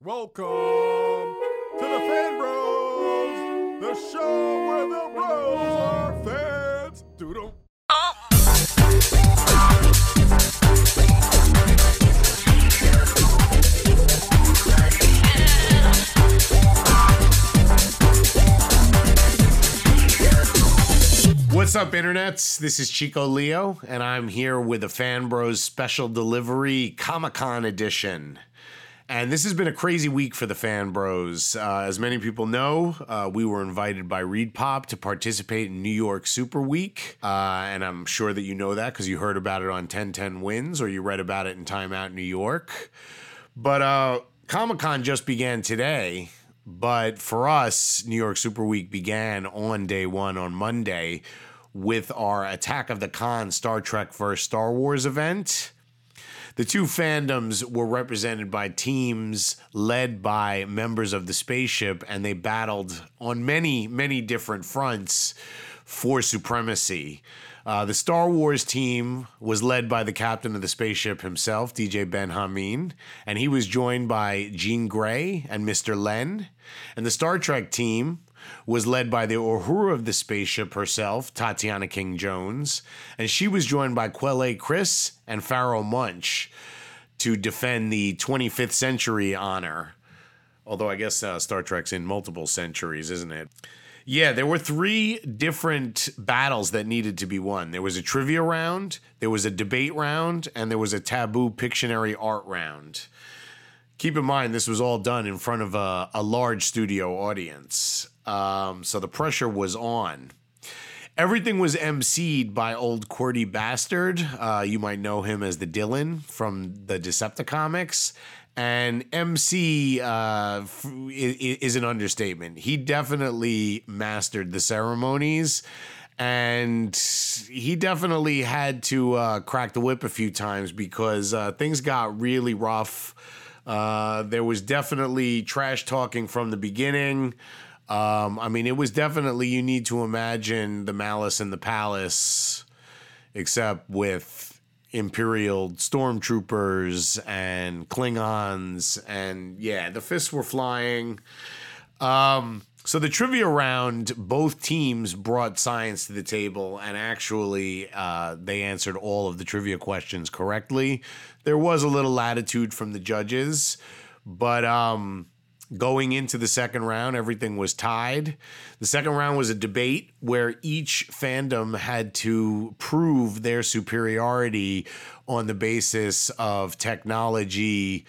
Welcome to the Fan Bros, the show where the bros are fans. Doodle. What's up, internets? This is Chico Leo, and I'm here with a Fan Bros special delivery Comic Con edition. And this has been a crazy week for the Fan Bros. Uh, as many people know, uh, we were invited by ReedPop to participate in New York Super Week. Uh, and I'm sure that you know that because you heard about it on 1010 Wins or you read about it in Time Out New York. But uh, Comic Con just began today. But for us, New York Super Week began on day one on Monday with our Attack of the Con Star Trek vs. Star Wars event. The two fandoms were represented by teams led by members of the spaceship, and they battled on many, many different fronts for supremacy. Uh, the Star Wars team was led by the captain of the spaceship himself, DJ Benhameen, and he was joined by Jean Grey and Mr. Len. And the Star Trek team was led by the Uhura of the spaceship herself, Tatiana King Jones, and she was joined by Quelle Chris and Pharoahe Monch to defend the 25th century honor. Although I guess uh, Star Trek's in multiple centuries, isn't it? Yeah, there were three different battles that needed to be won. There was a trivia round, there was a debate round, and there was a taboo Pictionary art round. Keep in mind, this was all done in front of a, a large studio audience. Um, so the pressure was on. Everything was emceed by old QWERTY Bastard. Uh, you might know him as the Dylan from the Decepticomics. And MC uh, f- is an understatement. He definitely mastered the ceremonies and he definitely had to uh, crack the whip a few times because uh, things got really rough. Uh, there was definitely trash talking from the beginning. Um, I mean, it was definitely you need to imagine the Malice in the Palace, except with Imperial stormtroopers and Klingons, and yeah, the fists were flying. Um, so the trivia round, both teams brought science to the table, and actually, uh, they answered all of the trivia questions correctly. There was a little latitude from the judges, but um, going into the second round, everything was tied. The second round was a debate where each fandom had to prove their superiority on the basis of technology,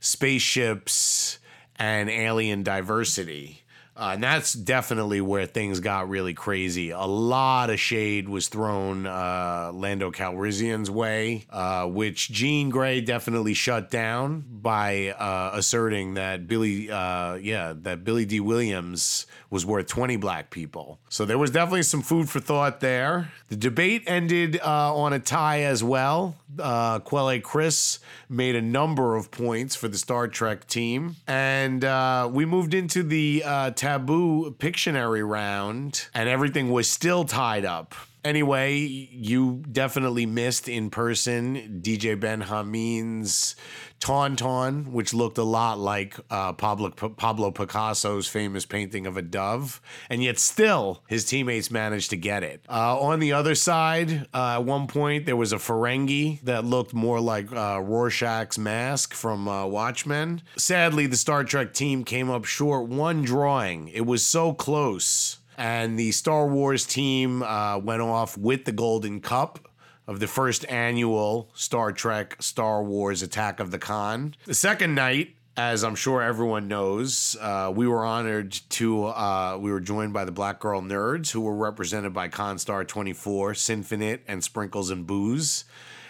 spaceships, and alien diversity. Uh, and that's definitely where things got really crazy. A lot of shade was thrown uh, Lando Calrissian's way, uh, which Jean Grey definitely shut down by uh, asserting that Billy, uh, yeah, that Billy Dee Williams was worth 20 black people. So there was definitely some food for thought there. The debate ended uh, on a tie as well. Uh, Quelle Chris made a number of points for the Star Trek team. And uh, we moved into the uh, taboo Pictionary round, and everything was still tied up. Anyway, you definitely missed in person DJ Benhameen's Tauntaun, which looked a lot like uh, Pablo, Pablo Picasso's famous painting of a dove, and yet still his teammates managed to get it. Uh, on the other side, uh, at one point, there was a Ferengi that looked more like uh, Rorschach's mask from uh, Watchmen. Sadly, the Star Trek team came up short one drawing. It was so close. And the Star Wars team uh, went off with the Golden Cup of the first annual Star Trek Star Wars Attack of the Con. The second night, as I'm sure everyone knows, uh, we were honored to, uh, we were joined by the Black Girl Nerds, who were represented by Constar 24, Sinfinite, and Sprinkles and Booze.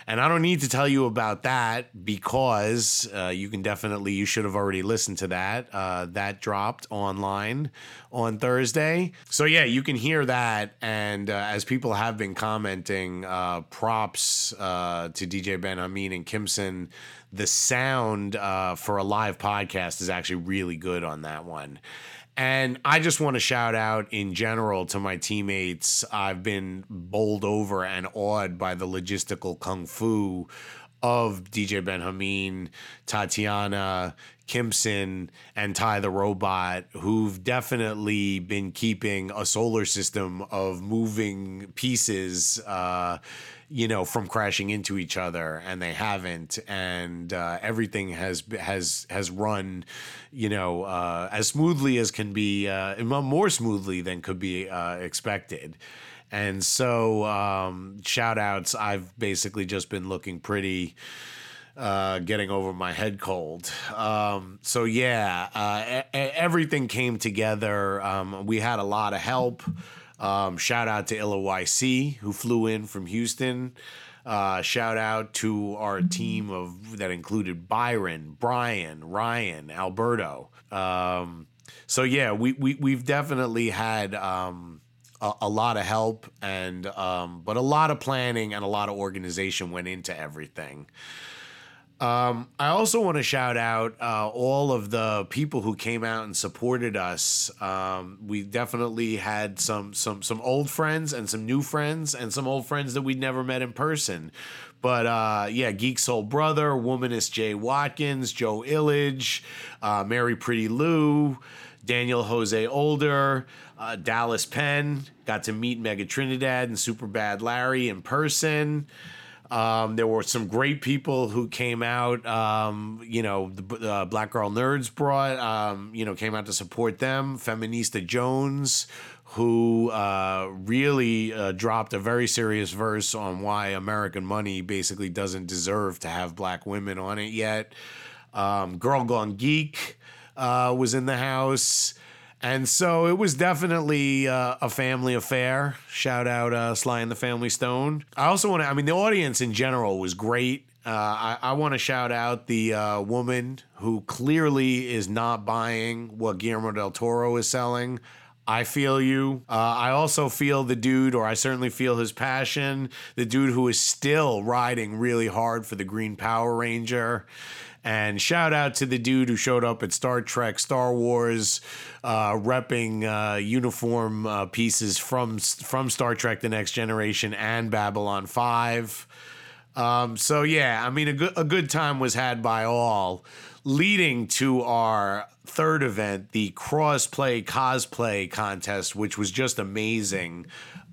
And I don't need to tell you about that because uh, you can definitely, you should have already listened to that. Uh, that dropped online on Thursday. So, yeah, you can hear that. And uh, as people have been commenting, uh, props uh, to DJ Benhameen and Kimson. The sound uh, for a live podcast is actually really good on that one. And I just want to shout out in general to my teammates. I've been bowled over and awed by the logistical kung fu of DJ Benhameen, Tatiana, Kimson, and Ty the Robot, who've definitely been keeping a solar system of moving pieces, uh, you know, from crashing into each other, and they haven't, and uh, everything has has has run, you know, uh, as smoothly as can be, uh, more smoothly than could be uh, expected. And so, um, shout outs, I've basically just been looking pretty uh, getting over my head cold. Um, so yeah, uh, everything came together. Um, we had a lot of help. Um, shout out to Illa YC who flew in from Houston. Uh, shout out to our team of that included Byron, Brian, Ryan, Alberto. Um, so yeah, we, we we've definitely had um, a, a, lot of help and um, but a lot of planning and a lot of organization went into everything. Um, I also want to shout out uh, all of the people who came out and supported us. Um, we definitely had some some some old friends and some new friends and some old friends that we'd never met in person. But uh, yeah, Geek Soul Brother, Womanist Jay Watkins, Joe Illidge, uh, Mary Pretty Lou, Daniel Jose Older, uh, Dallas Penn. Got to meet Mega Trinidad and Super Bad Larry in person. Um, there were some great people who came out. Um, you know, the uh, Black Girl Nerds brought, um, you know, came out to support them. Feminista Jones, who uh, really uh, dropped a very serious verse on why American money basically doesn't deserve to have black women on it yet. Um, Girl Gone Geek uh, was in the house. And so it was definitely uh, a family affair. Shout out uh, Sly and the Family Stone. I also want to, I mean, the audience in general was great. Uh, I, I want to shout out the uh, woman who clearly is not buying what Guillermo del Toro is selling. I feel you. Uh, I also feel the dude, or I certainly feel his passion. The dude who is still riding really hard for the Green Power Ranger. And shout out to the dude who showed up at Star Trek, Star Wars, uh, repping uh, uniform uh, pieces from from Star Trek: The Next Generation and Babylon Five. Um, so yeah, I mean a good a good time was had by all, leading to our third event, the crossplay cosplay contest, which was just amazing.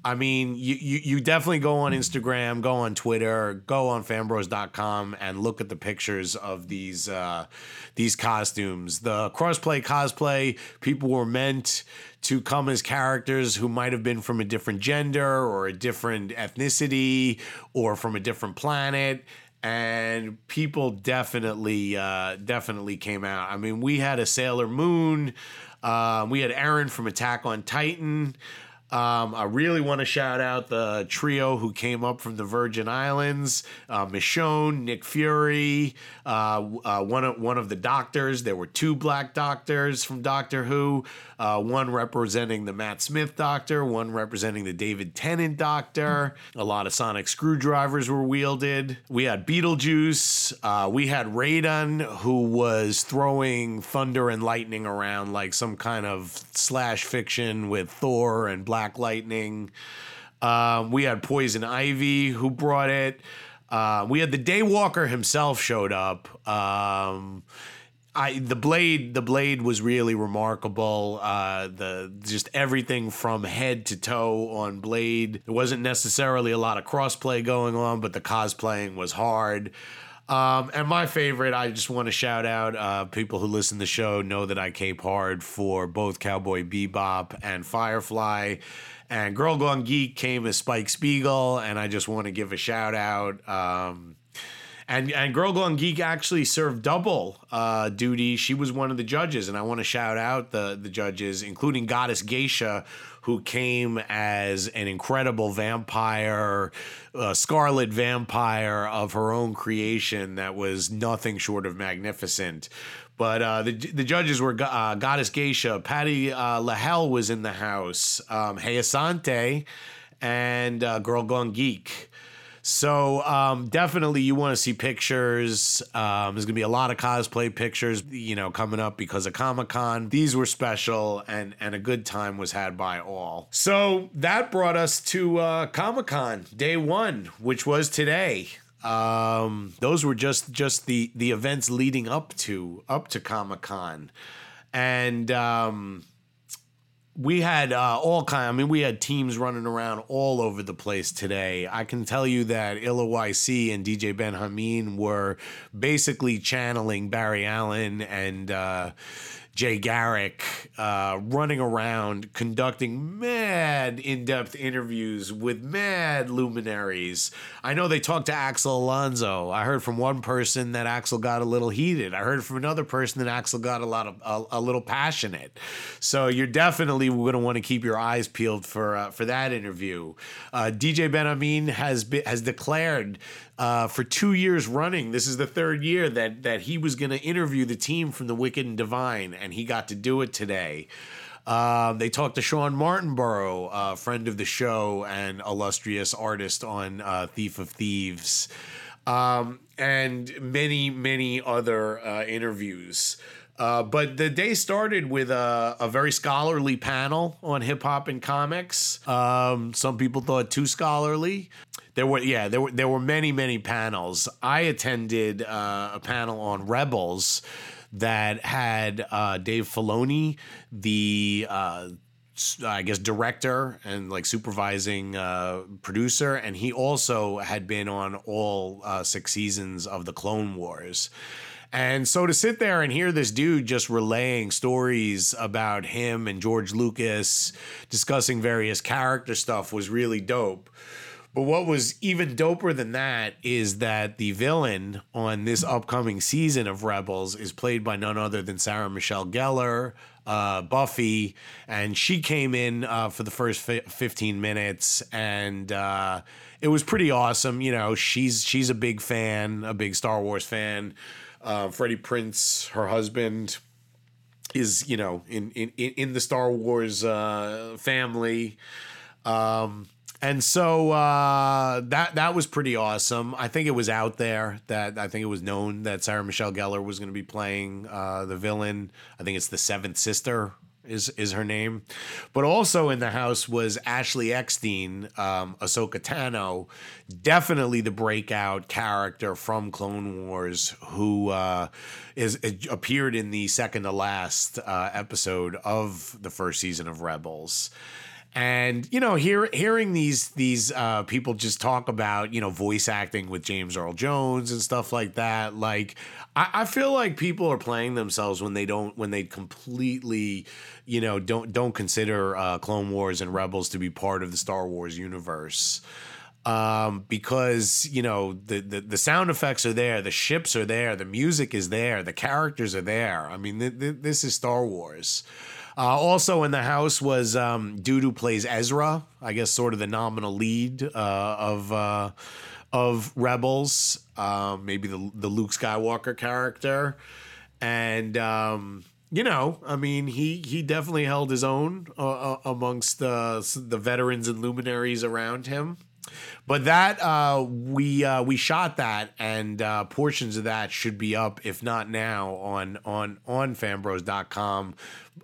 I mean, you, you, you definitely go on Instagram, go on Twitter, go on fanbros.com and look at the pictures of these uh, these costumes. The crossplay cosplay, people were meant to come as characters who might have been from a different gender or a different ethnicity or from a different planet and people definitely uh, definitely came out. I mean, we had a Sailor Moon, uh, we had Eren from Attack on Titan. Um, I really want to shout out the trio who came up from the Virgin Islands: uh, Michonne, Nick Fury, uh, uh, one of one of the doctors. There were two black doctors from Doctor Who, uh, one representing the Matt Smith Doctor, one representing the David Tennant Doctor. A lot of sonic screwdrivers were wielded. We had Beetlejuice. Uh, we had Raiden, who was throwing thunder and lightning around like some kind of slash fiction with Thor and Black Black Lightning. Um, we had Poison Ivy who brought it. Uh, we had the Daywalker himself showed up. Um, I the blade the blade was really remarkable. Uh, the just everything from head to toe on blade. There wasn't necessarily a lot of crossplay going on, but the cosplaying was hard. Um, and my favorite, I just want to shout out uh, people who listen to the show know that I cape hard for both Cowboy Bebop and Firefly. And Girl Gone Geek came as Spike Spiegel, and I just want to give a shout out. Um, and and Girl Gone Geek actually served double uh, duty. She was one of the judges, and I want to shout out the the judges, including Goddess Geisha, who came as an incredible vampire, uh, scarlet vampire of her own creation that was nothing short of magnificent. But uh, the the judges were uh, Goddess Geisha, Patty uh, LaHelle was in the house, um, Hey Asante, and uh, Girl Gone Geek. So um, definitely, you want to see pictures. Um, there's gonna be a lot of cosplay pictures, you know, coming up because of Comic Con. These were special, and and a good time was had by all. So that brought us to uh, Comic Con day one, which was today. Um, those were just just the the events leading up to up to Comic Con, and um, we had uh, all kind. I mean, we had teams running around all over the place today. I can tell you that Illa YC and DJ Benhameen were basically channeling Barry Allen and. Uh, Jay Garrick uh, running around conducting mad in depth interviews with mad luminaries. I know they talked to Axel Alonso. I heard from one person that Axel got a little heated. I heard from another person that Axel got a lot of a, a little passionate. So you're definitely going to want to keep your eyes peeled for uh, for that interview. Uh, DJ Benhameen has been, has declared uh, for two years running. This is the third year that that he was going to interview the team from the Wicked and Divine, and he got to do it today. Uh, they talked to Shawn Martinbrough, a friend of the show and illustrious artist on uh, Thief of Thieves, um, and many, many other uh, interviews. Uh, but the day started with a, a very scholarly panel on hip hop and comics. Um, some people thought too scholarly. There were yeah there were there were many many panels. I attended uh, a panel on Rebels that had uh, Dave Filoni, the uh, I guess director and like supervising uh, producer, and he also had been on all uh, six seasons of the Clone Wars. And so to sit there and hear this dude just relaying stories about him and George Lucas discussing various character stuff was really dope. But what was even doper than that is that the villain on this upcoming season of Rebels is played by none other than Sarah Michelle Gellar, uh, Buffy, and she came in uh, for the first fi- 15 minutes, and uh, it was pretty awesome. You know, she's she's a big fan, a big Star Wars fan. Uh, Freddie Prinze, her husband, is you know in in in the Star Wars uh, family. Um, and so uh, that that was pretty awesome. I think it was out there that I think it was known that Sarah Michelle Gellar was going to be playing uh, the villain. I think it's the seventh sister is is her name, but also in the house was Ashley Eckstein, um, Ahsoka Tano, definitely the breakout character from Clone Wars who uh, is appeared in the second to last uh, episode of the first season of Rebels and you know hear, hearing these these uh, people just talk about you know voice acting with james earl jones and stuff like that like I, I, feel like people are playing themselves when they don't when they completely you know don't don't consider uh, clone wars and rebels to be part of the star wars universe um, because you know the, the, the sound effects are there, the ships are there, the music is there, the characters are there. I mean, th- th- this is Star Wars. Uh, also in the house was um, dude who plays Ezra, I guess, sort of the nominal lead uh, of uh, of Rebels, um, maybe the the Luke Skywalker character, and. Um, you know, I mean, he he definitely held his own uh, uh, amongst the the veterans and luminaries around him. But that uh, we uh, we shot that, and uh, portions of that should be up, if not now, on on on fanbros.com.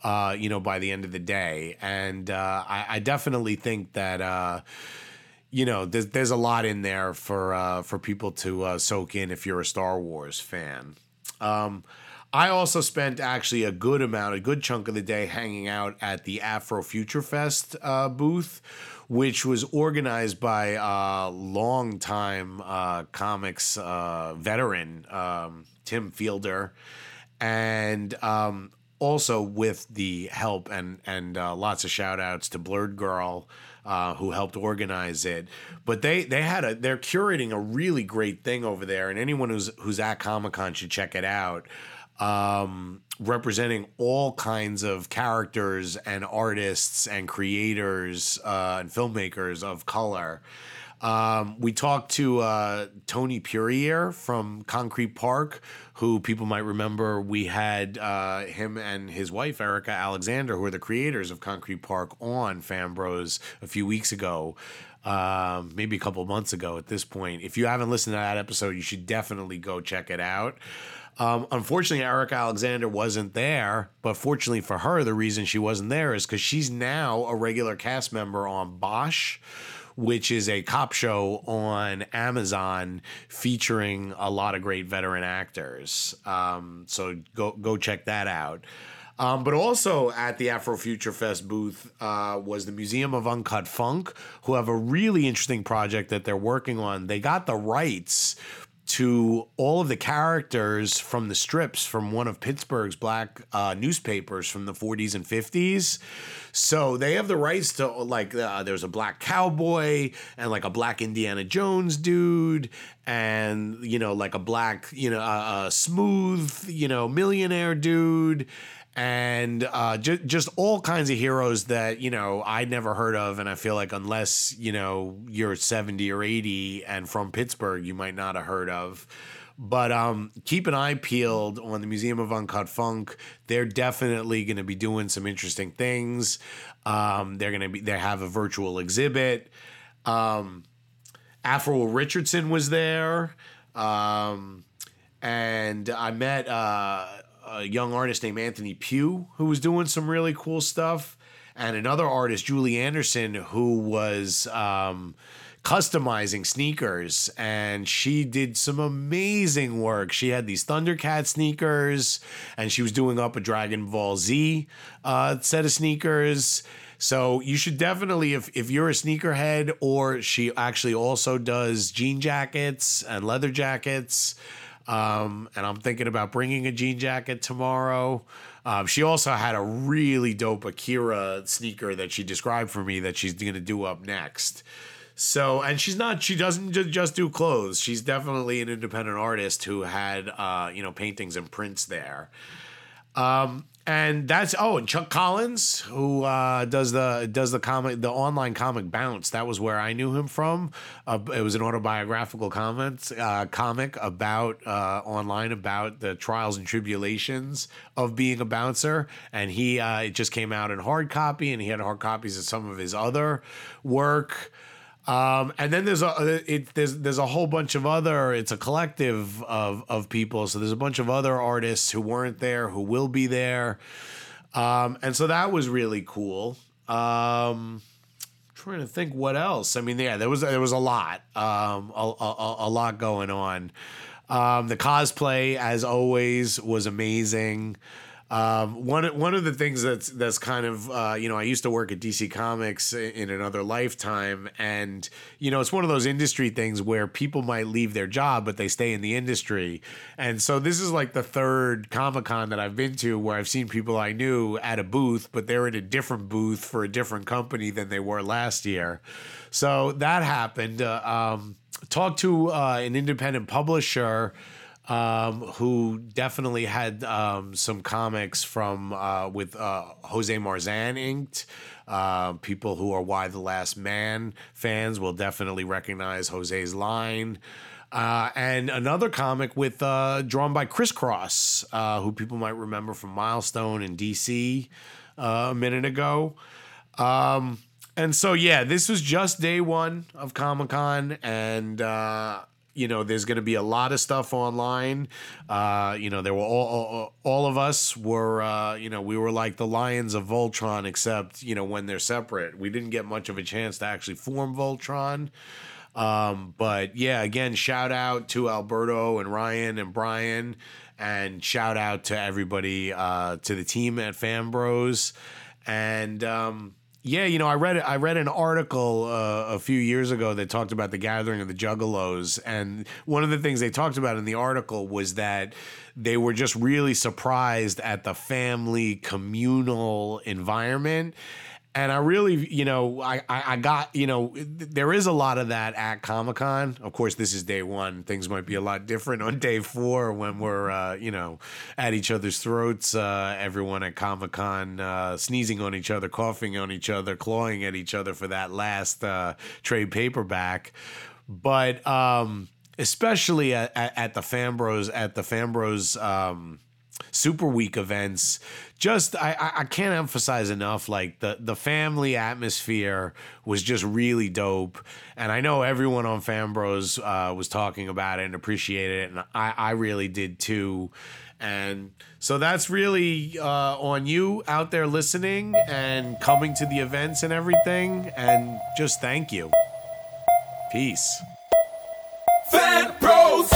Uh, you know, by the end of the day, and uh, I, I definitely think that uh, you know there's there's a lot in there for uh, for people to uh, soak in if you're a Star Wars fan. Um, I also spent actually a good amount, a good chunk of the day hanging out at the Afro Future Fest uh, booth which was organized by a longtime uh, comics uh, veteran, um, Tim Fielder, and um, also with the help and and uh, lots of shout outs to Blurred Girl. Uh, who helped organize it? But they they had a they're curating a really great thing over there, and anyone who's who's at Comic Con should check it out um, representing all kinds of characters and artists and creators uh, and filmmakers of color. Um, we talked to uh, Tony Puryear from Concrete Park, who people might remember. We had uh, him and his wife, Erika Alexander, who are the creators of Concrete Park, on Fanbros a few weeks ago. Um, maybe a couple months ago at this point. If you haven't listened to that episode, you should definitely go check it out. Um, unfortunately, Erika Alexander wasn't there, but fortunately for her, the reason she wasn't there is because she's now a regular cast member on Bosch, which is a cop show on Amazon featuring a lot of great veteran actors. Um, so go go check that out. Um, but also at the Afrofuture Fest booth uh, was the Museum of Uncut Funk, who have a really interesting project that they're working on. They got the rights to all of the characters from the strips from one of Pittsburgh's black uh, newspapers from the 40s and 50s. So they have the rights to like uh, there's a black cowboy and like a black Indiana Jones dude and you know like a black you know uh, smooth you know millionaire dude and uh, ju- just all kinds of heroes that you know I'd never heard of, and I feel like unless you know you're 70 or 80 and from Pittsburgh, you might not have heard of. But um, keep an eye peeled on the Museum of Uncut Funk. They're definitely going to be doing some interesting things. Um, they're going to be they have a virtual exhibit. Um, Afua Richardson was there, um, and I met. Uh, a young artist named Anthony Pugh who was doing some really cool stuff, and another artist, Julie Anderson, who was um, customizing sneakers, and she did some amazing work. She had these Thundercat sneakers, and she was doing up a Dragon Ball Z uh, set of sneakers. So you should definitely, if if you're a sneakerhead, or she actually also does jean jackets and leather jackets. Um, and I'm thinking about bringing a jean jacket tomorrow. Um, she also had a really dope Akira sneaker that she described for me that she's going to do up next. So, and she's not, she doesn't just do clothes. She's definitely an independent artist who had, uh, you know, paintings and prints there. Um, and that's oh, and Chuck Collins, who uh, does the does the comic, the online comic Bounce. That was where I knew him from. Uh, it was an autobiographical comment uh, comic about uh, online about the trials and tribulations of being a bouncer. And he uh, it just came out in hard copy, and he had hard copies of some of his other work. Um, and then there's a it, there's there's a whole bunch of other. It's a collective of of people. So there's a bunch of other artists who weren't there who will be there, um, and so that was really cool. Um, trying to think what else. I mean, yeah, there was there was a lot, um, a, a, a lot going on. Um, the cosplay, as always, was amazing. Um, one one of the things that's that's kind of uh, you know I used to work at DC Comics in another lifetime, and you know it's one of those industry things where people might leave their job but they stay in the industry, and so this is like the third Comic Con that I've been to where I've seen people I knew at a booth, but they're in a different booth for a different company than they were last year, so that happened. Uh, um, talked to uh, an independent publisher um, who definitely had um, some comics from uh, with uh, Jose Marzan inked. Uh, people who are Y the Last Man fans will definitely recognize Jose's line. Uh, and another comic with uh, drawn by ChrisCross, uh, who people might remember from Milestone in DC a minute ago. Um, and so, yeah, this was just day one of Comic Con, and you know there's going to be a lot of stuff online. Uh, you know there were all, all, all of us were uh, you know we were like the lions of voltron except you know when they're separate. We didn't get much of a chance to actually form voltron. Um, but yeah again shout out to alberto and ryan and brian and shout out to everybody uh, to the team at fanbros and um, yeah, you know, I read I read an article uh, a few years ago that talked about the gathering of the Juggalos, and one of the things they talked about in the article was that they were just really surprised at the family communal environment and I really, you know, I, I, got, you know, there is a lot of that at Comic Con. Of course, this is day one. Things might be a lot different on day four when we're, uh, you know, at each other's throats. Uh, everyone at Comic Con uh, sneezing on each other, coughing on each other, clawing at each other for that last uh, trade paperback. But um, especially at, at, at, the Fambros, at the Fambros. Um, super week events. Just I, I can't emphasize enough like the the family atmosphere was just really dope. And i know everyone on fanbros uh, was talking about it and appreciated it and i i really did too. And so that's really uh, on you out there listening and coming to the events and everything. And just thank you. Peace. Fan Bros.